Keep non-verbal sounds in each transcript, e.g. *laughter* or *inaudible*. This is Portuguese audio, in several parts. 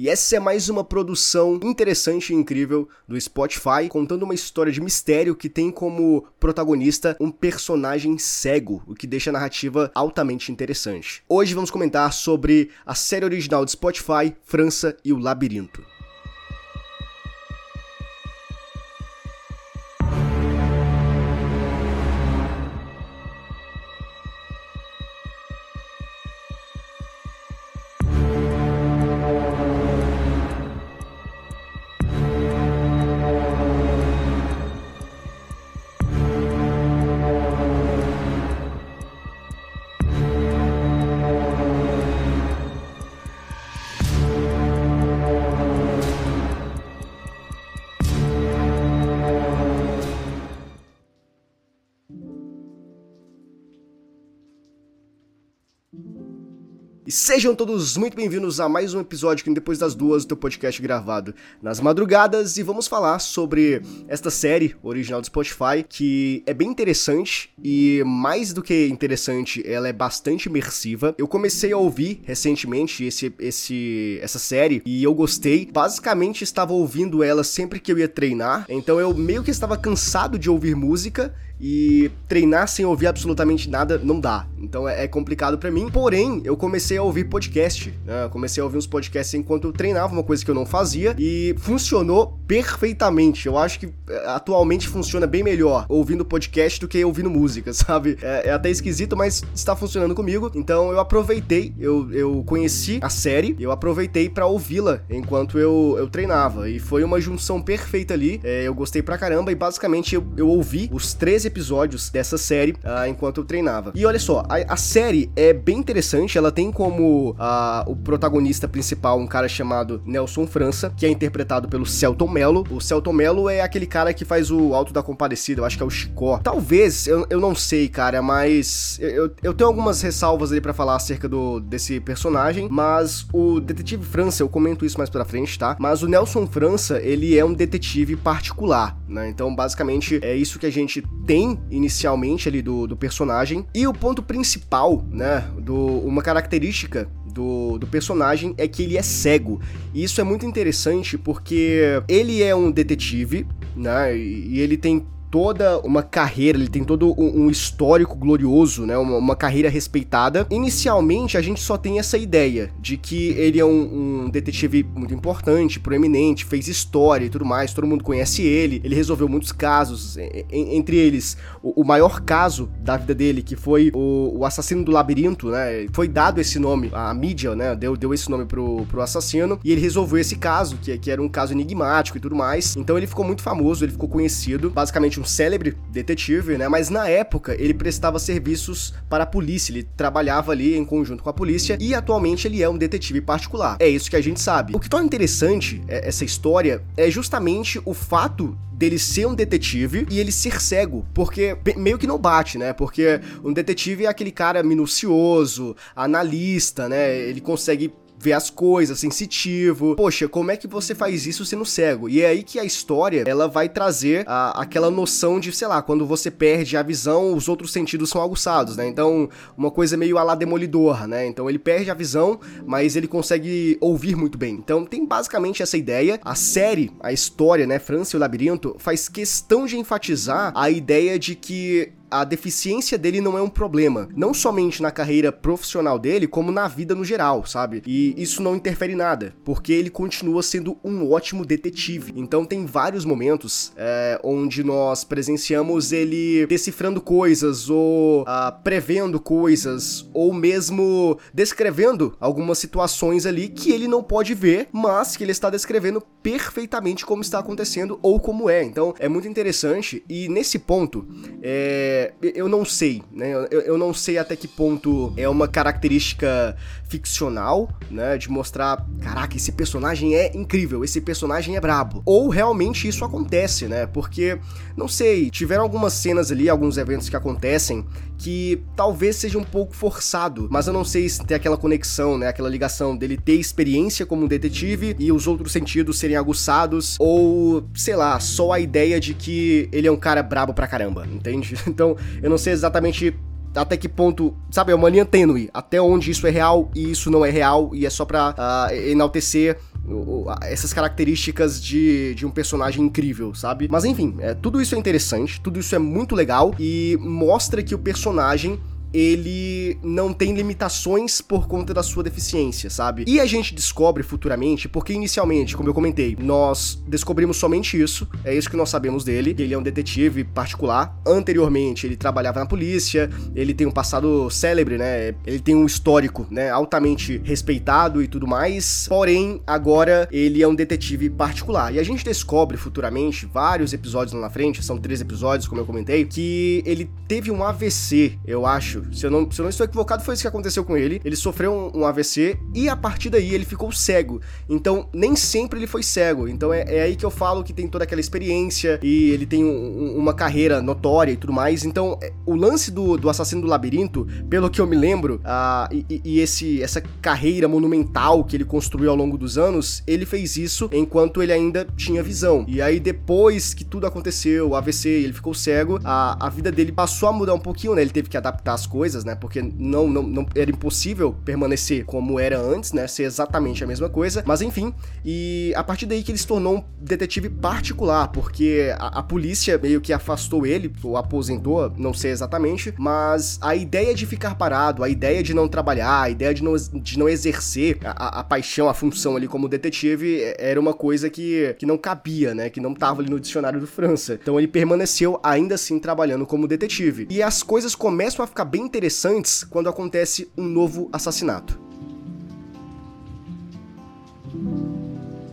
E essa é mais uma produção interessante e incrível do Spotify, contando uma história de mistério que tem como protagonista um personagem cego, o que deixa a narrativa altamente interessante. Hoje vamos comentar sobre a série original do Spotify, França e o Labirinto. E sejam todos muito bem-vindos a mais um episódio que depois das duas do teu podcast gravado nas madrugadas e vamos falar sobre esta série original do Spotify que é bem interessante e mais do que interessante, ela é bastante imersiva. Eu comecei a ouvir recentemente esse, esse essa série e eu gostei. Basicamente estava ouvindo ela sempre que eu ia treinar, então eu meio que estava cansado de ouvir música e treinar sem ouvir absolutamente nada não dá. Então é, é complicado para mim. Porém, eu comecei a ouvir podcast. Né? Comecei a ouvir uns podcasts enquanto eu treinava, uma coisa que eu não fazia, e funcionou perfeitamente. Eu acho que é, atualmente funciona bem melhor ouvindo podcast do que ouvindo música, *laughs* sabe? É, é até esquisito, mas está funcionando comigo. Então eu aproveitei, eu, eu conheci a série, eu aproveitei para ouvi-la enquanto eu, eu treinava. E foi uma junção perfeita ali. É, eu gostei pra caramba e basicamente eu, eu ouvi os 13 episódios dessa série uh, enquanto eu treinava. E olha só, a, a, série é bem interessante, ela tem como uh, o protagonista principal um cara chamado Nelson França, que é interpretado pelo Celton Mello. O Celton Mello é aquele cara que faz o Alto da Compadecida, eu acho que é o Chicó. Talvez, eu, eu não sei, cara, mas eu, eu tenho algumas ressalvas ali para falar acerca do, desse personagem, mas o Detetive França, eu comento isso mais pra frente, tá? Mas o Nelson França, ele é um detetive particular, né? Então, basicamente, é isso que a gente tem tem inicialmente ali do, do personagem. E o ponto principal, né, do, uma característica do, do, personagem é que ele é cego. E isso é muito interessante porque ele é um detetive, né? E ele tem toda uma carreira, ele tem todo um, um histórico glorioso, né? Uma, uma, carreira respeitada. Inicialmente, a gente só tem essa ideia de que ele é um, um, detetive muito importante, proeminente, fez história e tudo mais, todo mundo conhece ele, ele resolveu muitos casos, entre eles, o, o maior caso da vida dele, que foi o, o, assassino do labirinto, né? Foi dado esse nome, a mídia, né? Deu, deu esse nome pro, pro assassino, e ele resolveu esse caso, que, que era um caso enigmático e tudo mais. Então ele ficou muito famoso, ele ficou conhecido, basicamente um célebre detetive, né? Mas na época ele prestava serviços para a polícia, ele trabalhava ali em conjunto com a polícia e atualmente ele é um detetive particular. É isso que a gente sabe. O que torna interessante é, essa história é justamente o fato dele ser um detetive e ele ser cego, porque meio que não bate, né? Porque um detetive é aquele cara minucioso, analista, né? Ele consegue ver as coisas, sensitivo. Poxa, como é que você faz isso sendo cego? E é aí que a história, ela vai trazer a, aquela noção de, sei lá, quando você perde a visão, os outros sentidos são aguçados, né? Então, uma coisa meio a lá demolidor, né? Então ele perde a visão, mas ele consegue ouvir muito bem. Então tem basicamente essa ideia. A série, a história, né, França e o Labirinto, faz questão de enfatizar a ideia de que a deficiência dele não é um problema, não somente na carreira profissional dele, como na vida no geral, sabe? E isso não interfere nada, porque ele continua sendo um ótimo detetive. Então tem vários momentos é, onde nós presenciamos ele decifrando coisas ou uh, prevendo coisas ou mesmo descrevendo algumas situações ali que ele não pode ver, mas que ele está descrevendo perfeitamente como está acontecendo ou como é. Então é muito interessante e nesse ponto é eu não sei, né? Eu, eu, não sei até que ponto é uma característica ficcional, né? De mostrar, caraca, esse personagem é incrível, esse personagem é brabo. Ou realmente isso acontece, né? Porque, não sei, tiveram algumas cenas ali, alguns eventos que acontecem que talvez seja um pouco forçado, mas eu não sei se tem aquela conexão, né? Aquela ligação dele ter experiência como detetive e os outros sentidos serem aguçados, ou sei lá, só a ideia de que ele é um cara brabo pra caramba, entende? *laughs* Então, eu não sei exatamente até que ponto, sabe, é uma linha tênue, até onde isso é real e isso não é real e é só pra uh, enaltecer essas características de, de um personagem incrível, sabe? Mas enfim, é, tudo isso é interessante, tudo isso é muito legal e mostra que o personagem ele não tem limitações por conta da sua deficiência, sabe? E a gente descobre futuramente, porque inicialmente, como eu comentei, nós descobrimos somente isso, é isso que nós sabemos dele, ele é um detetive particular. Anteriormente, ele trabalhava na polícia, ele tem um passado célebre, né? Ele tem um histórico, né, altamente respeitado e tudo mais. Porém, agora ele é um detetive particular. E a gente descobre futuramente, vários episódios lá na frente, são três episódios, como eu comentei, que ele teve um AVC, eu acho, se eu, não, se eu não estou equivocado, foi isso que aconteceu com ele. Ele sofreu um, um AVC e a partir daí ele ficou cego. Então, nem sempre ele foi cego. Então é, é aí que eu falo que tem toda aquela experiência e ele tem um, uma carreira notória e tudo mais. Então, é, o lance do, do assassino do labirinto, pelo que eu me lembro, e, e esse, essa carreira monumental que ele construiu ao longo dos anos, ele fez isso enquanto ele ainda tinha visão. E aí, depois que tudo aconteceu, o AVC, ele ficou cego, a, a vida dele passou a mudar um pouquinho, né? Ele teve que adaptar as coisas, né? Porque não, não, não era impossível permanecer como era antes, né? Ser exatamente a mesma coisa. Mas enfim, e a partir daí que ele se tornou um detetive particular, porque a, a polícia meio que afastou ele, ou aposentou, não sei exatamente, mas a ideia de ficar parado, a ideia de não trabalhar, a ideia de não, de não exercer a, a paixão, a função ali como detetive, é, era uma coisa que, que não cabia, né? Que não tava ali no dicionário do França. Então ele permaneceu ainda assim trabalhando como detetive. E as coisas começam a ficar bem bem interessantes quando acontece um novo assassinato.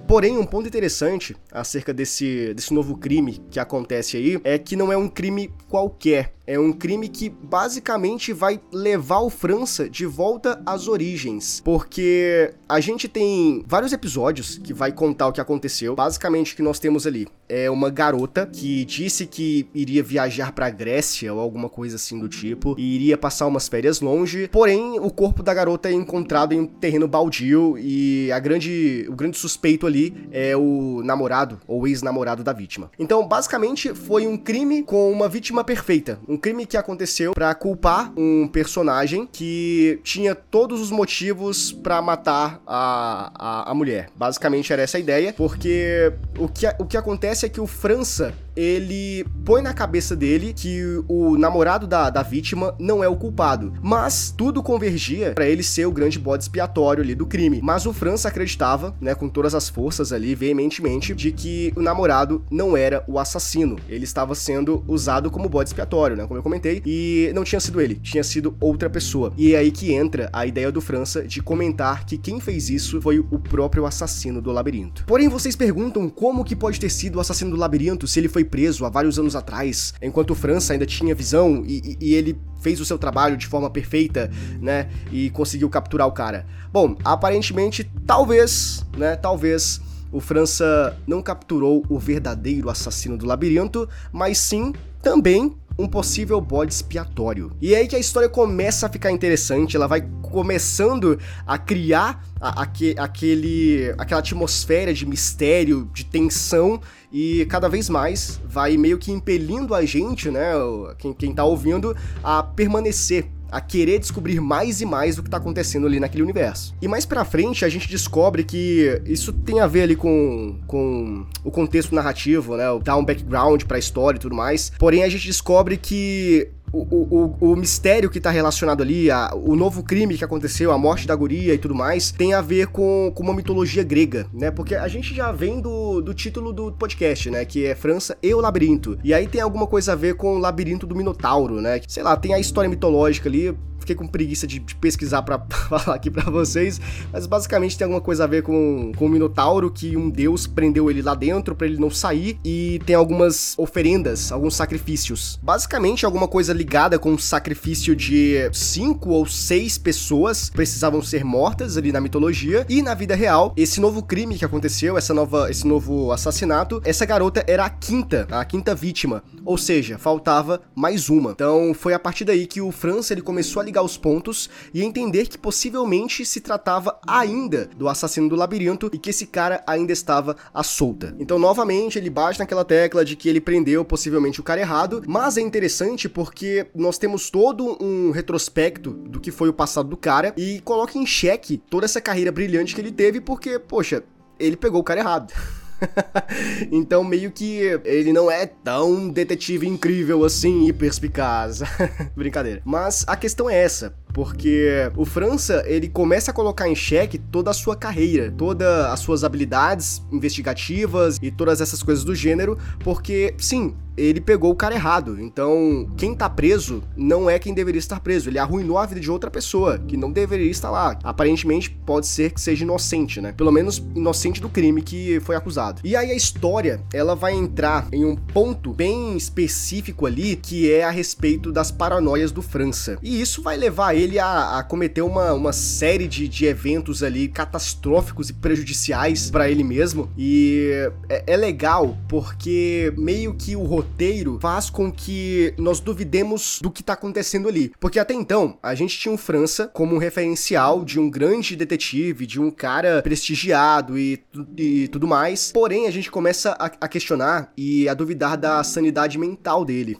Porém, um ponto interessante acerca desse, desse novo crime que acontece aí é que não é um crime qualquer. É um crime que basicamente vai levar o França de volta às origens. Porque a gente tem vários episódios que vai contar o que aconteceu. Basicamente, o que nós temos ali é uma garota que disse que iria viajar para Grécia ou alguma coisa assim do tipo e iria passar umas férias longe. Porém, o corpo da garota é encontrado em um terreno baldio e a grande, o grande suspeito ali é o namorado ou ex-namorado da vítima. Então, basicamente, foi um crime com uma vítima perfeita. Um crime que aconteceu para culpar um personagem que tinha todos os motivos para matar a, a, a, mulher. Basicamente era essa a ideia, porque o que, o que acontece é que o França ele põe na cabeça dele que o namorado da, da vítima não é o culpado. Mas tudo convergia para ele ser o grande bode expiatório ali do crime. Mas o França acreditava, né, com todas as forças ali, veementemente, de que o namorado não era o assassino. Ele estava sendo usado como bode expiatório, né, como eu comentei, e não tinha sido ele, tinha sido outra pessoa. E é aí que entra a ideia do França de comentar que quem fez isso foi o próprio assassino do labirinto. Porém, vocês perguntam como que pode ter sido o assassino do labirinto se ele foi preso há vários anos atrás, enquanto França ainda tinha visão e, e, e ele fez o seu trabalho de forma perfeita, né? E conseguiu capturar o cara. Bom, aparentemente, talvez, né? Talvez o França não capturou o verdadeiro assassino do labirinto, mas sim também um possível bode expiatório. E é aí que a história começa a ficar interessante, ela vai começando a criar a, a, aquele, aquela atmosfera de mistério, de tensão, e cada vez mais vai meio que impelindo a gente, né, quem, quem tá ouvindo, a permanecer a querer descobrir mais e mais do que tá acontecendo ali naquele universo. E mais pra frente a gente descobre que isso tem a ver ali com, com o contexto narrativo, né? Dar um background pra história e tudo mais. Porém, a gente descobre que o, o, o, mistério que tá relacionado ali, a, o novo crime que aconteceu, a morte da guria e tudo mais, tem a ver com, com uma mitologia grega, né? Porque a gente já vem do, do título do podcast, né? Que é França e o Labirinto. E aí tem alguma coisa a ver com o Labirinto do Minotauro, né? Sei lá, tem a história mitológica ali, fiquei com preguiça de, de pesquisar para *laughs* falar aqui para vocês, mas basicamente tem alguma coisa a ver com, com o Minotauro, que um deus prendeu ele lá dentro para ele não sair, e tem algumas oferendas, alguns sacrifícios. Basicamente, alguma coisa ligada com o sacrifício de cinco ou seis pessoas precisavam ser mortas ali na mitologia, e na vida real, esse novo crime que aconteceu, essa nova, esse novo assassinato, essa garota era a quinta, a quinta vítima, ou seja, faltava mais uma. Então foi a partir daí que o França ele começou a ligar os pontos e entender que possivelmente se tratava ainda do assassino do labirinto e que esse cara ainda estava à solta. Então, novamente, ele bate naquela tecla de que ele prendeu possivelmente o cara errado, mas é interessante porque nós temos todo um retrospecto do que foi o passado do cara e coloca em xeque toda essa carreira brilhante que ele teve, porque, poxa, ele pegou o cara errado. *laughs* então, meio que ele não é tão detetive incrível assim e perspicaz. *laughs* Brincadeira. Mas a questão é essa porque o França, ele começa a colocar em xeque toda a sua carreira, todas as suas habilidades investigativas e todas essas coisas do gênero, porque sim, ele pegou o cara errado. Então, quem tá preso não é quem deveria estar preso. Ele arruinou a vida de outra pessoa que não deveria estar lá. Aparentemente, pode ser que seja inocente, né? Pelo menos inocente do crime que foi acusado. E aí a história, ela vai entrar em um ponto bem específico ali, que é a respeito das paranoias do França. E isso vai levar ele a, a cometer uma, uma série de, de eventos ali catastróficos e prejudiciais para ele mesmo. E é, é legal porque meio que o roteiro faz com que nós duvidemos do que tá acontecendo ali. Porque até então, a gente tinha o França como um referencial de um grande detetive, de um cara prestigiado e, e tudo mais. Porém, a gente começa a, a questionar e a duvidar da sanidade mental dele.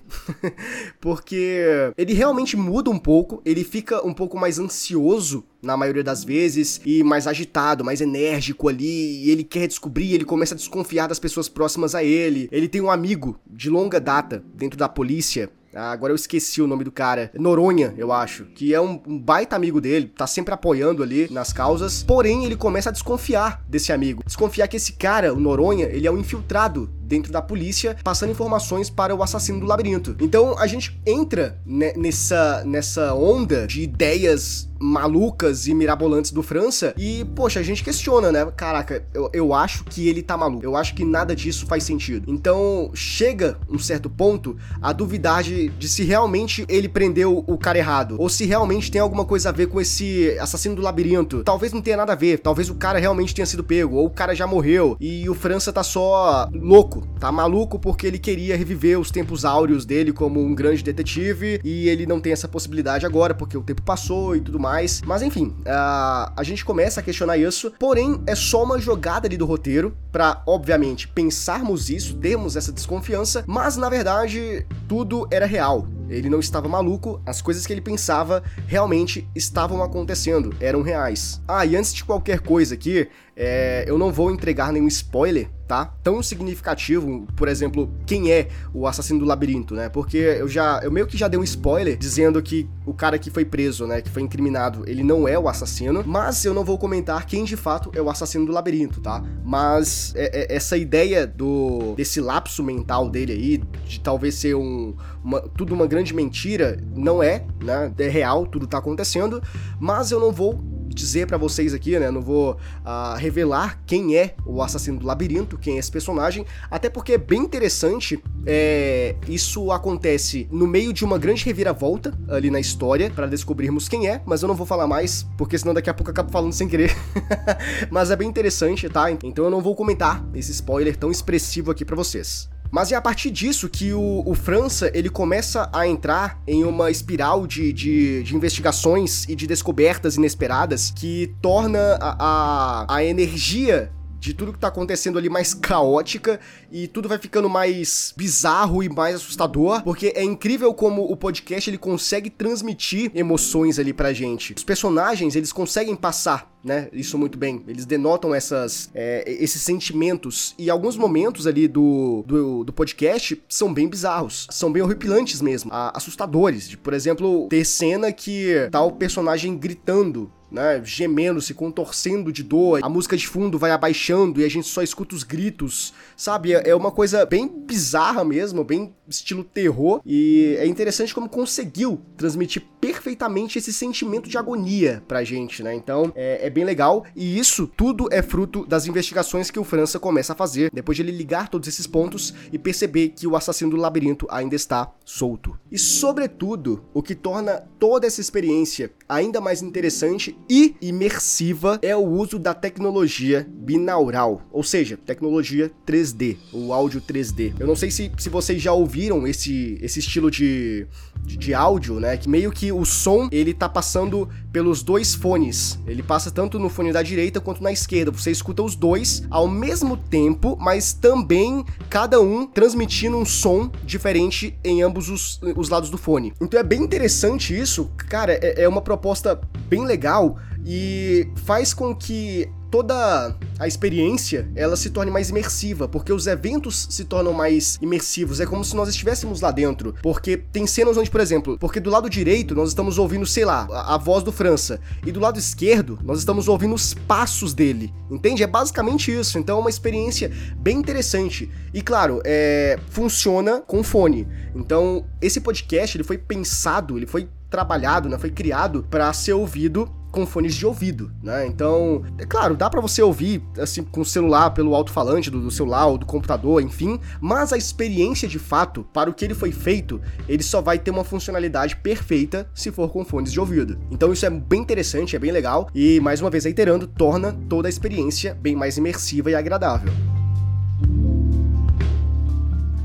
*laughs* porque ele realmente muda um pouco, ele fica um pouco mais ansioso na maioria das vezes, e mais agitado, mais enérgico ali, e ele quer descobrir, ele começa a desconfiar das pessoas próximas a ele. Ele tem um amigo de longa data dentro da polícia ah, agora eu esqueci o nome do cara. Noronha, eu acho. Que é um, um, baita amigo dele, tá sempre apoiando ali nas causas. Porém, ele começa a desconfiar desse amigo. Desconfiar que esse cara, o Noronha, ele é um infiltrado dentro da polícia, passando informações para o assassino do labirinto. Então a gente entra nessa, nessa onda de ideias malucas e mirabolantes do França e, poxa, a gente questiona, né? Caraca, eu, eu acho que ele tá maluco. Eu acho que nada disso faz sentido. Então chega um certo ponto a duvidar de, de se realmente ele prendeu o cara errado ou se realmente tem alguma coisa a ver com esse assassino do labirinto. Talvez não tenha nada a ver, talvez o cara realmente tenha sido pego ou o cara já morreu e o França tá só louco maluco. Tá maluco porque ele queria reviver os tempos áureos dele como um grande detetive e ele não tem essa possibilidade agora porque o tempo passou e tudo mais. Mas enfim, a, a gente começa a questionar isso, porém é só uma jogada ali do roteiro para, obviamente, pensarmos isso, termos essa desconfiança, mas na verdade tudo era real. Ele não estava maluco, as coisas que ele pensava realmente estavam acontecendo, eram reais. Ah, e antes de qualquer coisa aqui, é, eu não vou entregar nenhum spoiler, tá? Tão significativo, por exemplo, quem é o assassino do labirinto, né? Porque eu já, eu meio que já dei um spoiler dizendo que o cara que foi preso, né, que foi incriminado, ele não é o assassino, mas eu não vou comentar quem de fato é o assassino do labirinto, tá? Mas é, é, essa ideia do desse lapso mental dele aí, de talvez ser um, uma, tudo uma grande mentira, não é, né? É real, tudo tá acontecendo, mas eu não vou dizer para vocês aqui, né? Não vou uh, revelar quem é o assassino do labirinto, quem é esse personagem, até porque é bem interessante. É, isso acontece no meio de uma grande reviravolta ali na história para descobrirmos quem é, mas eu não vou falar mais, porque senão daqui a pouco eu acabo falando sem querer. *laughs* mas é bem interessante, tá? Então eu não vou comentar esse spoiler tão expressivo aqui para vocês. Mas é a partir disso que o, o, França ele começa a entrar em uma espiral de, de, de investigações e de descobertas inesperadas que torna a, a, a energia de tudo que tá acontecendo ali mais caótica e tudo vai ficando mais bizarro e mais assustador, porque é incrível como o podcast ele consegue transmitir emoções ali pra gente. Os personagens, eles conseguem passar né? Isso muito bem. Eles denotam essas, é, esses sentimentos. E alguns momentos ali do, do, do, podcast são bem bizarros. São bem horripilantes mesmo. assustadores. De, por exemplo, ter cena que tá o personagem gritando né, gemendo, se contorcendo de dor, a música de fundo vai abaixando e a gente só escuta os gritos, sabe? É, é uma coisa bem bizarra mesmo, bem estilo terror, e é interessante como conseguiu transmitir perfeitamente esse sentimento de agonia pra gente, né? Então é, é bem legal, e isso tudo é fruto das investigações que o França começa a fazer, depois de ele ligar todos esses pontos e perceber que o assassino do labirinto ainda está solto. E sobretudo, o que torna toda essa experiência ainda mais interessante e imersiva é o uso da tecnologia binaural, ou seja, tecnologia 3D, o áudio 3D. Eu não sei se, se vocês já ouviram esse, esse estilo de, de, áudio, né? Que meio que o som ele tá passando pelos dois fones. Ele passa tanto no fone da direita quanto na esquerda. Você escuta os dois ao mesmo tempo, mas também cada um transmitindo um som diferente em ambos os, os lados do fone. Então é bem interessante isso, cara. É, é uma proposta bem legal e faz com que toda a experiência ela se torne mais imersiva, porque os eventos se tornam mais imersivos. É como se nós estivéssemos lá dentro, porque tem cenas onde, por exemplo, porque do lado direito nós estamos ouvindo, sei lá, a, a voz do França, e do lado esquerdo nós estamos ouvindo os passos dele, entende? É basicamente isso. Então é uma experiência bem interessante. E claro, é, funciona com fone. Então esse podcast ele foi pensado, ele foi trabalhado, né, foi criado para ser ouvido com fones de ouvido, né? Então, é claro, dá para você ouvir assim com o celular pelo alto-falante do, do, celular ou do computador, enfim, mas a experiência de fato, para o que ele foi feito, ele só vai ter uma funcionalidade perfeita se for com fones de ouvido. Então isso é bem interessante, é bem legal e mais uma vez reiterando, torna toda a experiência bem mais imersiva e agradável.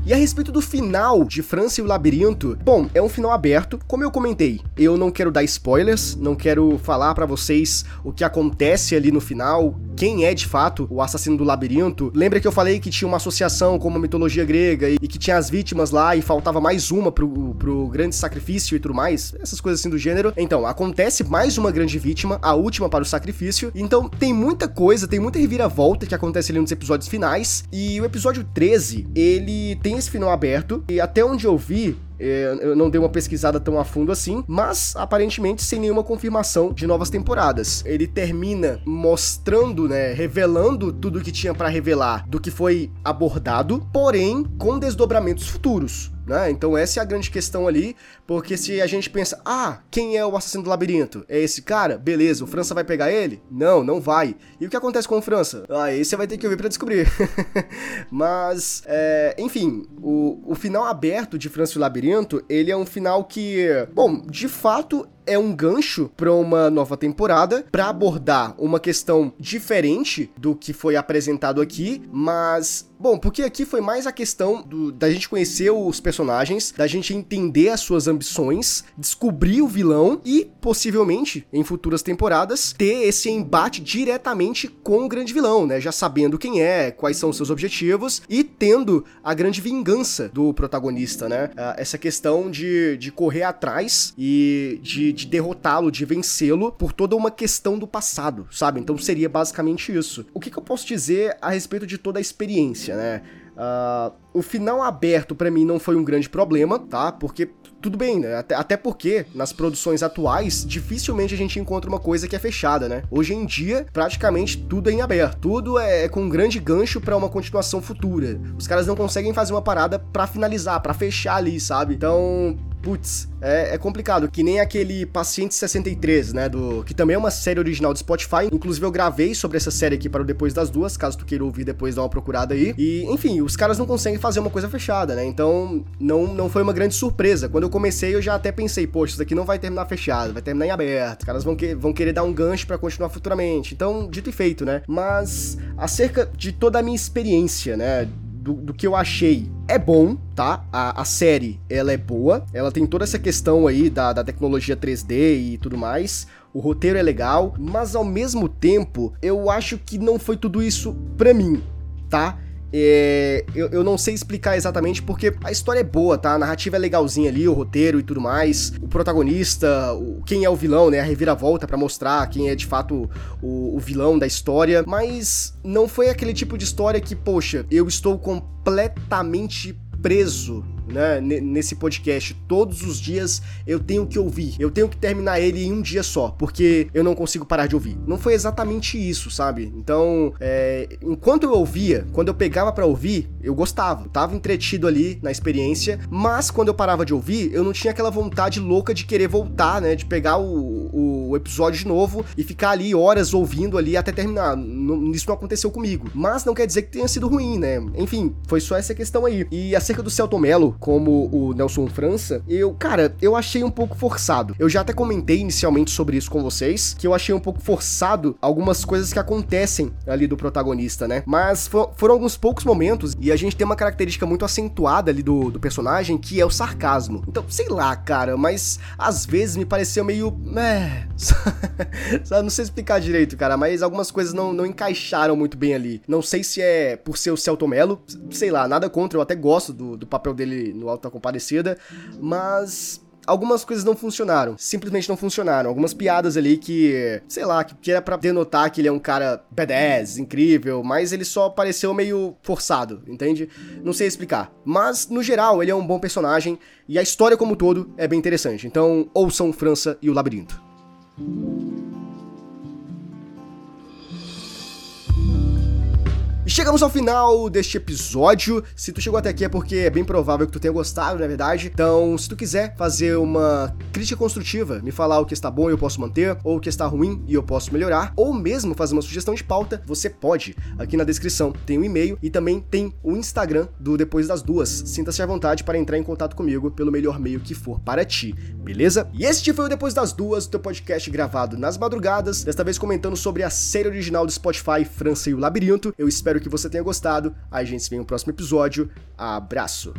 E a respeito do final de França e o Labirinto, bom, é um final aberto, como eu comentei. Eu não quero dar spoilers, não quero falar para vocês o que acontece ali no final, quem é de fato o assassino do labirinto. Lembra que eu falei que tinha uma associação com uma mitologia grega e, que tinha as vítimas lá e faltava mais uma pro, pro grande sacrifício e tudo mais? Essas coisas assim do gênero. Então, acontece mais uma grande vítima, a última para o sacrifício. Então, tem muita coisa, tem muita reviravolta que acontece ali nos episódios finais. E o episódio 13, ele tem esse final aberto. E até onde eu vi, eu não dei uma pesquisada tão a fundo assim, mas aparentemente sem nenhuma confirmação de novas temporadas. Ele termina mostrando, né, revelando tudo que tinha para revelar do que foi abordado, porém com desdobramentos futuros. Né? Então essa é a grande questão ali, porque se a gente pensa, ah, quem é o assassino do labirinto? É esse cara? Beleza, o França vai pegar ele? Não, não vai. E o que acontece com o França? Ah, esse você vai ter que ouvir para descobrir. *laughs* Mas, é, enfim, o, o final aberto de França e o Labirinto, ele é um final que, bom, de fato é um gancho para uma nova temporada, para abordar uma questão diferente do que foi apresentado aqui, mas Bom, porque aqui foi mais a questão do, da gente conhecer os personagens, da gente entender as suas ambições, descobrir o vilão e, possivelmente, em futuras temporadas, ter esse embate diretamente com o grande vilão, né? Já sabendo quem é, quais são os seus objetivos e tendo a grande vingança do protagonista, né? Ah, essa questão de, de correr atrás e de de derrotá-lo, de vencê-lo por toda uma questão do passado, sabe? Então seria basicamente isso. O que, que eu posso dizer a respeito de toda a experiência, né? Uh, o final aberto para mim não foi um grande problema, tá? Porque tudo bem, né? Até, até, porque nas produções atuais dificilmente a gente encontra uma coisa que é fechada, né? Hoje em dia, praticamente tudo é em aberto, tudo é, é com um grande gancho para uma continuação futura. Os caras não conseguem fazer uma parada para finalizar, para fechar ali, sabe? Então, putz, é, é, complicado. Que nem aquele Paciente 63, né? Do, que também é uma série original do Spotify. Inclusive, eu gravei sobre essa série aqui para o Depois das Duas, caso tu queira ouvir depois, dá uma procurada aí. E, enfim, os caras não conseguem fazer uma coisa fechada, né? Então, não, não foi uma grande surpresa. Quando eu comecei, eu já até pensei, poxa, isso aqui não vai terminar fechado, vai terminar em aberto. Os caras vão, que, vão querer dar um gancho para continuar futuramente. Então, dito e feito, né? Mas, acerca de toda a minha experiência, né? Do, do, que eu achei é bom, tá? A, a, série, ela é boa. Ela tem toda essa questão aí da, da tecnologia 3D e tudo mais. O roteiro é legal, mas ao mesmo tempo, eu acho que não foi tudo isso pra mim, tá? É, eu, eu, não sei explicar exatamente porque a história é boa, tá? A narrativa é legalzinha ali, o roteiro e tudo mais. O protagonista, o, quem é o vilão, né? A reviravolta para mostrar quem é de fato o, o vilão da história. Mas não foi aquele tipo de história que, poxa, eu estou completamente preso né, nesse podcast todos os dias eu tenho que ouvir. Eu tenho que terminar ele em um dia só, porque eu não consigo parar de ouvir. Não foi exatamente isso, sabe? Então, é, enquanto eu ouvia, quando eu pegava para ouvir, eu gostava. Tava entretido ali na experiência, mas quando eu parava de ouvir, eu não tinha aquela vontade louca de querer voltar, né? De pegar o, o episódio de novo e ficar ali horas ouvindo ali até terminar. isso não aconteceu comigo. Mas não quer dizer que tenha sido ruim, né? Enfim, foi só essa questão aí. E acerca do Celto Mello, como o Nelson França, eu, cara, eu achei um pouco forçado. Eu já até comentei inicialmente sobre isso com vocês, que eu achei um pouco forçado algumas coisas que acontecem ali do protagonista, né? Mas for, foram alguns poucos momentos e a gente tem uma característica muito acentuada ali do, do personagem, que é o sarcasmo. Então, sei lá, cara, mas às vezes me pareceu meio. É, *laughs* não sei explicar direito, cara, mas algumas coisas não, não encaixaram muito bem ali. Não sei se é por ser o Celto Mello, sei lá, nada contra, eu até gosto do, do papel dele no Alta Comparecida, mas algumas coisas não funcionaram. Simplesmente não funcionaram. Algumas piadas ali que, sei lá, que, que era pra denotar que ele é um cara badass, incrível, mas ele só pareceu meio forçado, entende? Não sei explicar. Mas, no geral, ele é um bom personagem e a história como um todo é bem interessante. Então, ouçam França e o Labirinto. Thank you. E chegamos ao final deste episódio. Se tu chegou até aqui é porque é bem provável que tu tenha gostado, na é verdade. Então, se tu quiser fazer uma crítica construtiva, me falar o que está bom e eu posso manter, ou o que está ruim e eu posso melhorar, ou mesmo fazer uma sugestão de pauta, você pode. Aqui na descrição tem o um e-mail e também tem o Instagram do Depois das Duas. Sinta-se à vontade para entrar em contato comigo pelo melhor meio que for para ti, beleza? E este foi o Depois das Duas, o teu podcast gravado nas madrugadas, desta vez comentando sobre a série original do Spotify França e o Labirinto. Eu espero Espero que você tenha gostado. A gente se vê no próximo episódio. Abraço!